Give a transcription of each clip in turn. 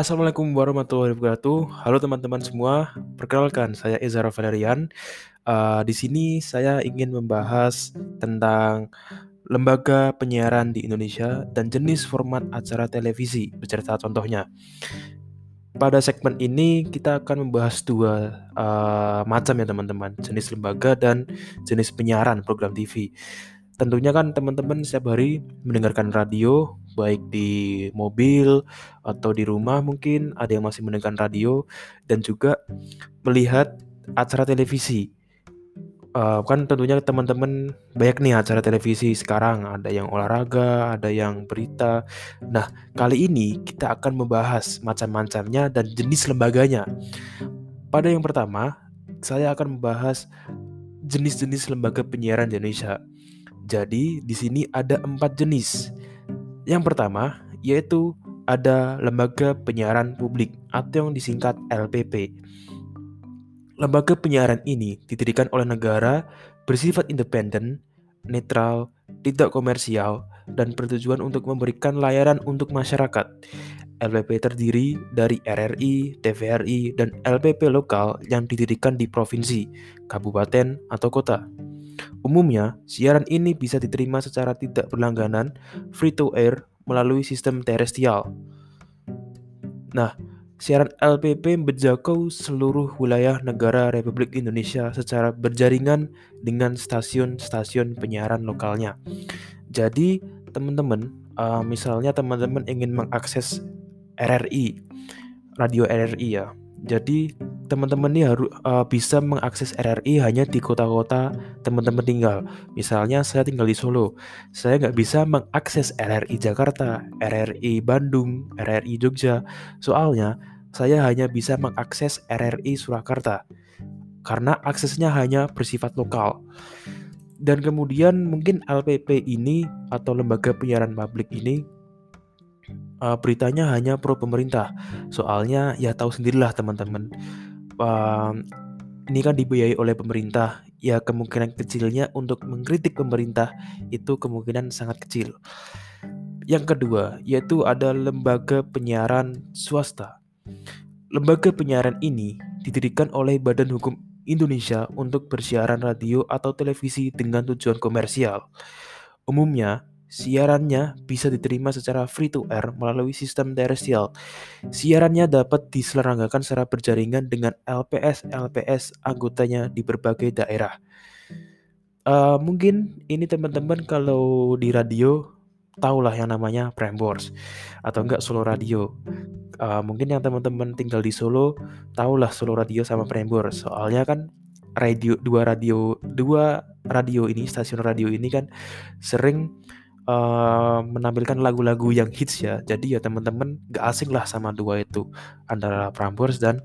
Assalamualaikum warahmatullahi wabarakatuh. Halo teman-teman semua, perkenalkan saya Ezra Valerian. Uh, di sini saya ingin membahas tentang lembaga penyiaran di Indonesia dan jenis format acara televisi beserta contohnya. Pada segmen ini kita akan membahas dua uh, macam ya teman-teman, jenis lembaga dan jenis penyiaran program TV. Tentunya kan teman-teman setiap hari mendengarkan radio, baik di mobil atau di rumah mungkin ada yang masih mendengarkan radio dan juga melihat acara televisi. Uh, kan tentunya teman-teman banyak nih acara televisi sekarang ada yang olahraga, ada yang berita. Nah kali ini kita akan membahas macam-macamnya dan jenis lembaganya. Pada yang pertama saya akan membahas jenis-jenis lembaga penyiaran di Indonesia. Jadi di sini ada empat jenis. Yang pertama yaitu ada lembaga penyiaran publik atau yang disingkat LPP. Lembaga penyiaran ini didirikan oleh negara bersifat independen, netral, tidak komersial, dan bertujuan untuk memberikan layanan untuk masyarakat. LPP terdiri dari RRI, TVRI, dan LPP lokal yang didirikan di provinsi, kabupaten, atau kota. Umumnya, siaran ini bisa diterima secara tidak berlangganan, free to air, melalui sistem terestrial. Nah, siaran LPP menjangkau seluruh wilayah negara Republik Indonesia secara berjaringan dengan stasiun-stasiun penyiaran lokalnya. Jadi, teman-teman, uh, misalnya teman-teman ingin mengakses RRI, radio RRI ya. Jadi, teman-teman ini harus uh, bisa mengakses RRI hanya di kota-kota teman-teman tinggal. Misalnya saya tinggal di Solo, saya nggak bisa mengakses RRI Jakarta, RRI Bandung, RRI Jogja. Soalnya saya hanya bisa mengakses RRI Surakarta karena aksesnya hanya bersifat lokal. Dan kemudian mungkin LPP ini atau lembaga penyiaran publik ini uh, beritanya hanya pro pemerintah. Soalnya ya tahu sendirilah teman-teman uh, ini kan dibiayai oleh pemerintah, ya kemungkinan kecilnya untuk mengkritik pemerintah itu kemungkinan sangat kecil. Yang kedua, yaitu ada lembaga penyiaran swasta. Lembaga penyiaran ini didirikan oleh Badan Hukum Indonesia untuk bersiaran radio atau televisi dengan tujuan komersial. Umumnya, Siarannya bisa diterima secara free to air melalui sistem terestrial. Siarannya dapat diselenggarakan secara berjaringan dengan LPS-LPS anggotanya di berbagai daerah. Uh, mungkin ini teman-teman kalau di radio tahulah yang namanya Prambors atau enggak Solo Radio. Uh, mungkin yang teman-teman tinggal di Solo tahulah Solo Radio sama Prambors. Soalnya kan radio dua radio dua radio ini stasiun radio ini kan sering uh, menampilkan lagu-lagu yang hits ya. Jadi ya teman-teman gak asing lah sama dua itu antara Prambors dan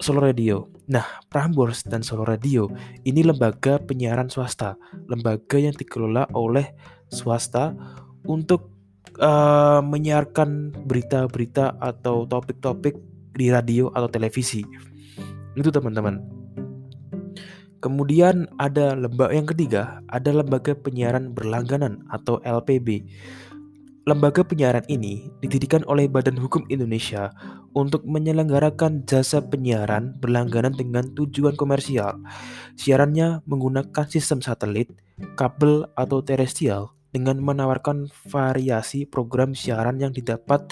Solo Radio. Nah, Prambors dan Solo Radio ini lembaga penyiaran swasta, lembaga yang dikelola oleh swasta untuk uh, menyiarkan berita-berita atau topik-topik di radio atau televisi. Itu teman-teman. Kemudian ada lembaga yang ketiga, ada lembaga penyiaran berlangganan atau LPB. Lembaga penyiaran ini didirikan oleh Badan Hukum Indonesia untuk menyelenggarakan jasa penyiaran berlangganan dengan tujuan komersial. Siarannya menggunakan sistem satelit, kabel atau terestrial dengan menawarkan variasi program siaran yang didapat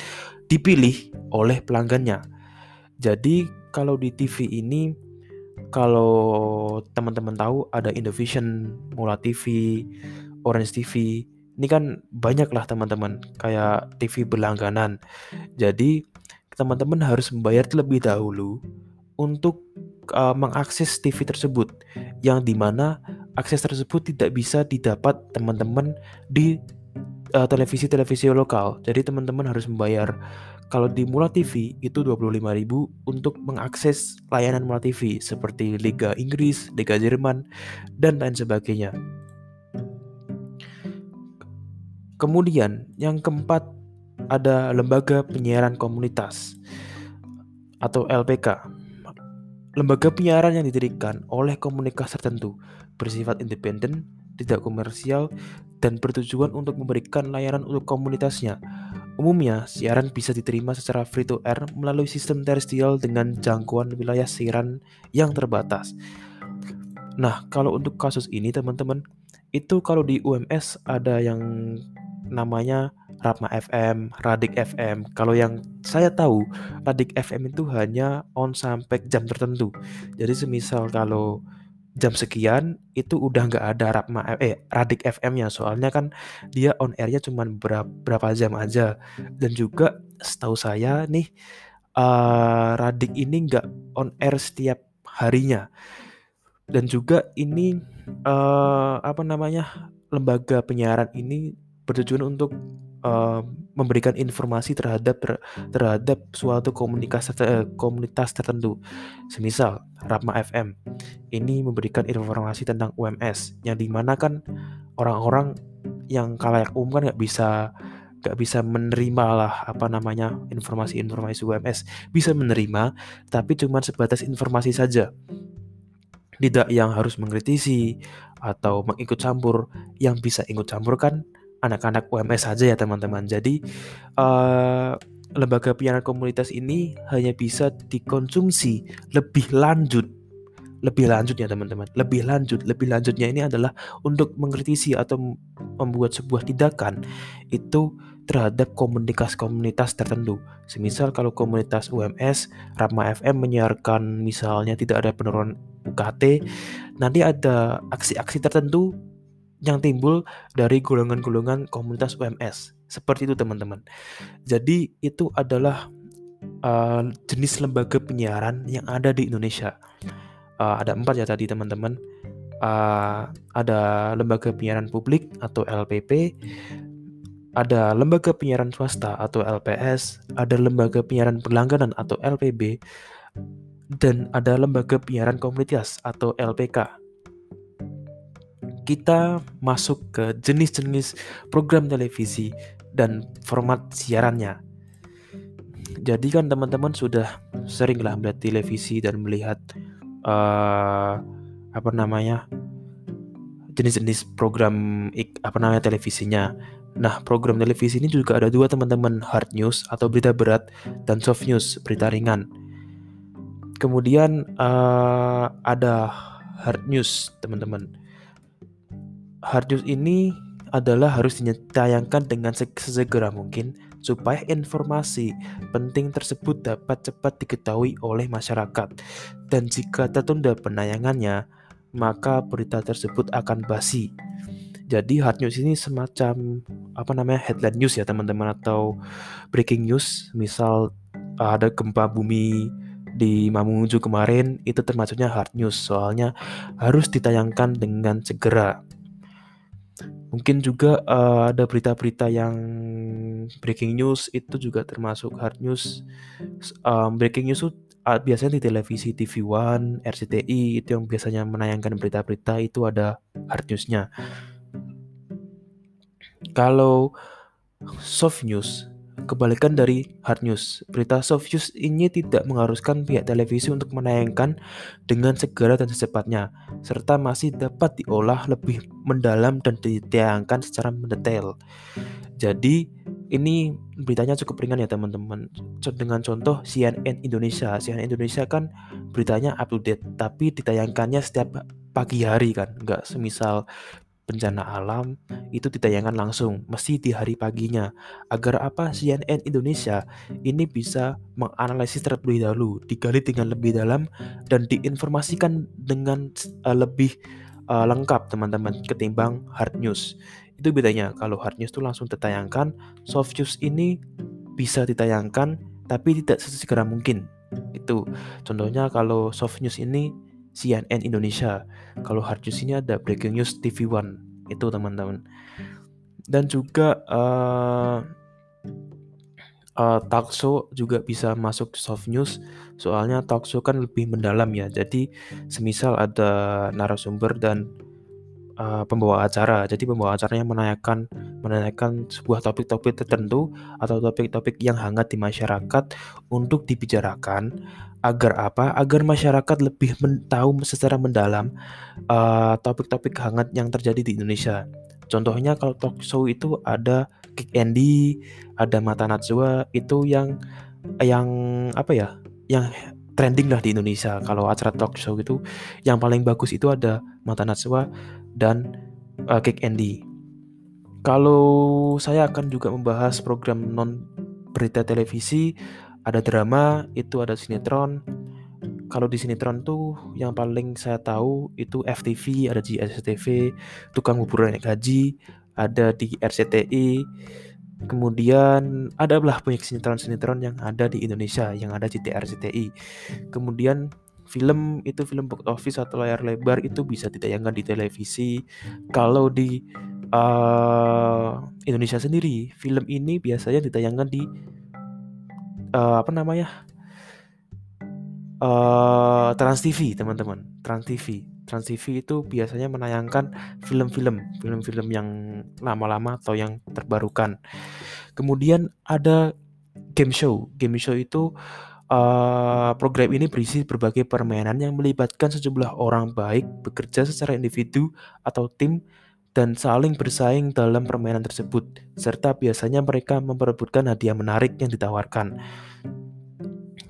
dipilih oleh pelanggannya. Jadi kalau di TV ini kalau teman-teman tahu ada Indovision, Mola TV, Orange TV. Ini kan banyak lah teman-teman kayak TV berlangganan. Jadi teman-teman harus membayar terlebih dahulu untuk uh, mengakses TV tersebut yang di mana akses tersebut tidak bisa didapat teman-teman di uh, televisi-televisi lokal. Jadi teman-teman harus membayar kalau di Mula TV itu 25.000 untuk mengakses layanan Mula TV seperti Liga Inggris, Liga Jerman, dan lain sebagainya. Kemudian yang keempat ada lembaga penyiaran komunitas atau LPK. Lembaga penyiaran yang didirikan oleh komunitas tertentu bersifat independen, tidak komersial, dan bertujuan untuk memberikan layanan untuk komunitasnya Umumnya, siaran bisa diterima secara free to air melalui sistem terestrial dengan jangkauan wilayah siaran yang terbatas. Nah, kalau untuk kasus ini teman-teman, itu kalau di UMS ada yang namanya Rapma FM, Radik FM. Kalau yang saya tahu, Radik FM itu hanya on sampai jam tertentu. Jadi semisal kalau jam sekian itu udah nggak ada Rapma eh Radik FM-nya soalnya kan dia on airnya cuma berapa, berapa jam aja. Dan juga setahu saya nih uh, Radik ini nggak on air setiap harinya. Dan juga ini uh, apa namanya lembaga penyiaran ini bertujuan untuk uh, memberikan informasi terhadap ter, terhadap suatu komunikasi ter, komunitas tertentu. Semisal Rapma FM ini memberikan informasi tentang UMS yang di mana kan orang-orang yang kalayak umum kan nggak bisa nggak bisa menerima lah apa namanya informasi-informasi UMS bisa menerima tapi cuma sebatas informasi saja. Tidak yang harus mengkritisi atau mengikut campur. Yang bisa ikut campur kan anak-anak UMS saja ya teman-teman. Jadi uh, lembaga penyiaran komunitas ini hanya bisa dikonsumsi lebih lanjut. Lebih lanjut ya teman-teman. Lebih lanjut. Lebih lanjutnya ini adalah untuk mengkritisi atau membuat sebuah tindakan itu terhadap komunitas-komunitas tertentu. Semisal kalau komunitas UMS Rama FM menyiarkan misalnya tidak ada penurunan UKT nanti ada aksi-aksi tertentu yang timbul dari golongan-golongan komunitas UMS. Seperti itu teman-teman. Jadi itu adalah uh, jenis lembaga penyiaran yang ada di Indonesia. Uh, ada empat ya tadi teman-teman. Uh, ada lembaga penyiaran publik atau LPP, ada lembaga penyiaran swasta atau LPS, ada lembaga penyiaran berlangganan atau LPB, dan ada lembaga penyiaran komunitas atau LPK kita masuk ke jenis-jenis program televisi dan format siarannya. Jadi kan teman-teman sudah seringlah melihat televisi dan melihat uh, apa namanya jenis-jenis program apa namanya televisinya. Nah, program televisi ini juga ada dua teman-teman, hard news atau berita berat dan soft news, berita ringan. Kemudian uh, ada hard news, teman-teman hard news ini adalah harus ditayangkan dengan sesegera mungkin supaya informasi penting tersebut dapat cepat diketahui oleh masyarakat. Dan jika tertunda penayangannya, maka berita tersebut akan basi. Jadi hard news ini semacam apa namanya headline news ya teman-teman atau breaking news. Misal ada gempa bumi di Mamuju kemarin itu termasuknya hard news soalnya harus ditayangkan dengan segera. Mungkin juga uh, ada berita-berita yang breaking news itu juga termasuk hard news. Um, breaking news itu biasanya di televisi TV One, RCTI itu yang biasanya menayangkan berita-berita itu ada hard newsnya. Kalau soft news Kebalikan dari hard news, berita soft news ini tidak mengharuskan pihak televisi untuk menayangkan dengan segera dan secepatnya, serta masih dapat diolah lebih mendalam dan ditayangkan secara mendetail. Jadi, ini beritanya cukup ringan ya teman-teman. Dengan contoh CNN Indonesia, CNN Indonesia kan beritanya up to date, tapi ditayangkannya setiap pagi hari kan, nggak semisal bencana alam itu ditayangkan langsung mesti di hari paginya. Agar apa? CNN Indonesia ini bisa menganalisis terlebih dahulu digali dengan lebih dalam dan diinformasikan dengan uh, lebih uh, lengkap teman-teman ketimbang hard news. Itu bedanya kalau hard news itu langsung ditayangkan soft news ini bisa ditayangkan tapi tidak sesegera mungkin. Itu. Contohnya kalau soft news ini CNN Indonesia. Kalau hard news ini ada breaking news TV One itu teman-teman. Dan juga uh, uh, talk show juga bisa masuk soft news. Soalnya talk show kan lebih mendalam ya. Jadi semisal ada narasumber dan uh, pembawa acara. Jadi pembawa acaranya menanyakan menanyakan sebuah topik-topik tertentu atau topik-topik yang hangat di masyarakat untuk dibicarakan agar apa? Agar masyarakat lebih men tahu secara mendalam topik topik-topik hangat yang terjadi di Indonesia. Contohnya kalau talk show itu ada Kick Andy, ada Mata Najwa itu yang yang apa ya? Yang trending lah di Indonesia. Kalau acara talk show itu yang paling bagus itu ada Mata Najwa dan uh, Kick Andy. Kalau saya akan juga membahas program non berita televisi, ada drama, itu ada sinetron. Kalau di sinetron tuh yang paling saya tahu itu FTV, ada di SCTV, Tukang Bubur Naik Gaji, ada di RCTI. Kemudian ada belah banyak sinetron-sinetron yang ada di Indonesia, yang ada di TRCTI. Kemudian film itu film box office atau layar lebar itu bisa ditayangkan di televisi. Kalau di uh, Indonesia sendiri, film ini biasanya ditayangkan di uh, apa namanya? Uh, Trans TV, teman-teman. Trans TV. Trans TV itu biasanya menayangkan film-film, film-film yang lama-lama atau yang terbarukan. Kemudian ada game show. Game show itu uh, program ini berisi berbagai permainan yang melibatkan sejumlah orang baik bekerja secara individu atau tim dan saling bersaing dalam permainan tersebut, serta biasanya mereka memperebutkan hadiah menarik yang ditawarkan.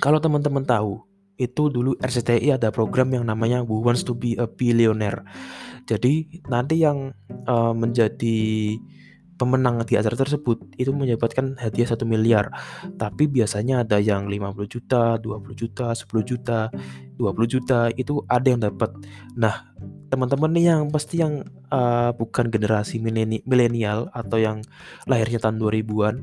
Kalau teman-teman tahu, itu dulu RCTI ada program yang namanya Who Wants to Be a Billionaire. Jadi nanti yang uh, menjadi pemenang di acara tersebut itu menyebabkan hadiah satu miliar. Tapi biasanya ada yang 50 juta 20 juta 10 juta 20 juta itu ada yang dapat. Nah teman-teman nih yang pasti yang uh, bukan generasi milenial atau yang lahirnya tahun 2000-an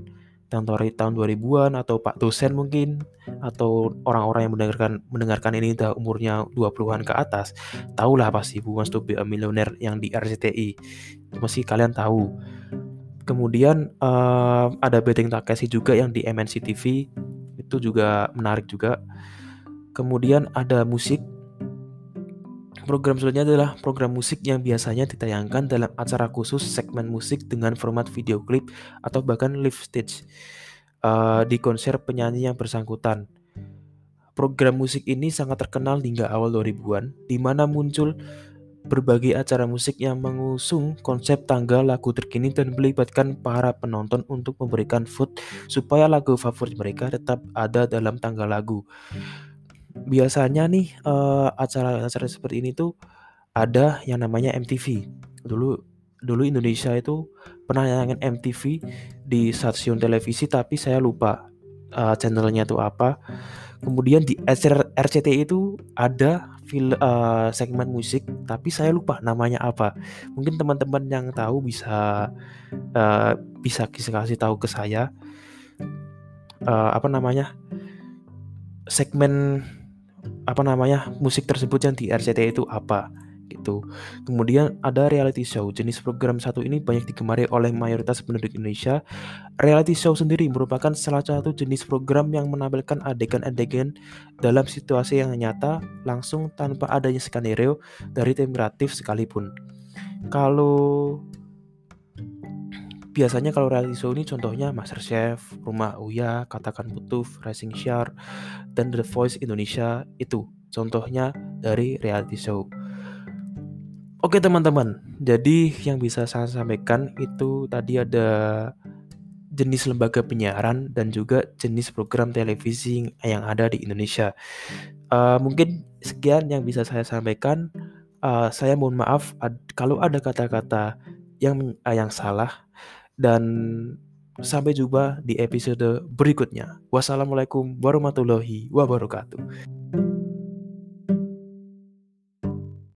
tahun tahun 2000-an atau Pak dosen mungkin atau orang-orang yang mendengarkan mendengarkan ini udah umurnya 20-an ke atas tahulah pasti Bu Wants to a Millionaire yang di RCTI mesti kalian tahu Kemudian uh, ada Betting Takeshi juga yang di MNC TV itu juga menarik juga. Kemudian ada musik. Program selanjutnya adalah program musik yang biasanya ditayangkan dalam acara khusus segmen musik dengan format video klip atau bahkan live stage uh, di konser penyanyi yang bersangkutan. Program musik ini sangat terkenal hingga awal 2000-an, di mana muncul berbagai acara musik yang mengusung konsep tanggal lagu terkini dan melibatkan para penonton untuk memberikan vote supaya lagu favorit mereka tetap ada dalam tanggal lagu. Biasanya nih eh, acara-acara seperti ini tuh ada yang namanya MTV. Dulu dulu Indonesia itu pernah nyanyikan MTV di stasiun televisi tapi saya lupa uh, channelnya tuh apa. Kemudian di RCTI itu ada film uh, segmen musik tapi saya lupa namanya apa. Mungkin teman-teman yang tahu bisa uh, bisa kasih tahu ke saya. Uh, apa namanya segmen apa namanya musik tersebut yang di RCTI itu apa gitu. Kemudian ada reality show. Jenis program satu ini banyak digemari oleh mayoritas penduduk Indonesia. Reality show sendiri merupakan salah satu jenis program yang menampilkan adegan-adegan dalam situasi yang nyata langsung tanpa adanya skenario dari tim kreatif sekalipun. Kalau biasanya kalau reality show ini contohnya Masterchef, Rumah Uya, Katakan Putuf, Racing Shark, dan The Voice Indonesia itu contohnya dari reality show. Oke teman-teman, jadi yang bisa saya sampaikan itu tadi ada jenis lembaga penyiaran dan juga jenis program televisi yang ada di Indonesia. Uh, mungkin sekian yang bisa saya sampaikan. Uh, saya mohon maaf ad kalau ada kata-kata yang uh, yang salah dan sampai jumpa di episode berikutnya. Wassalamualaikum warahmatullahi wabarakatuh.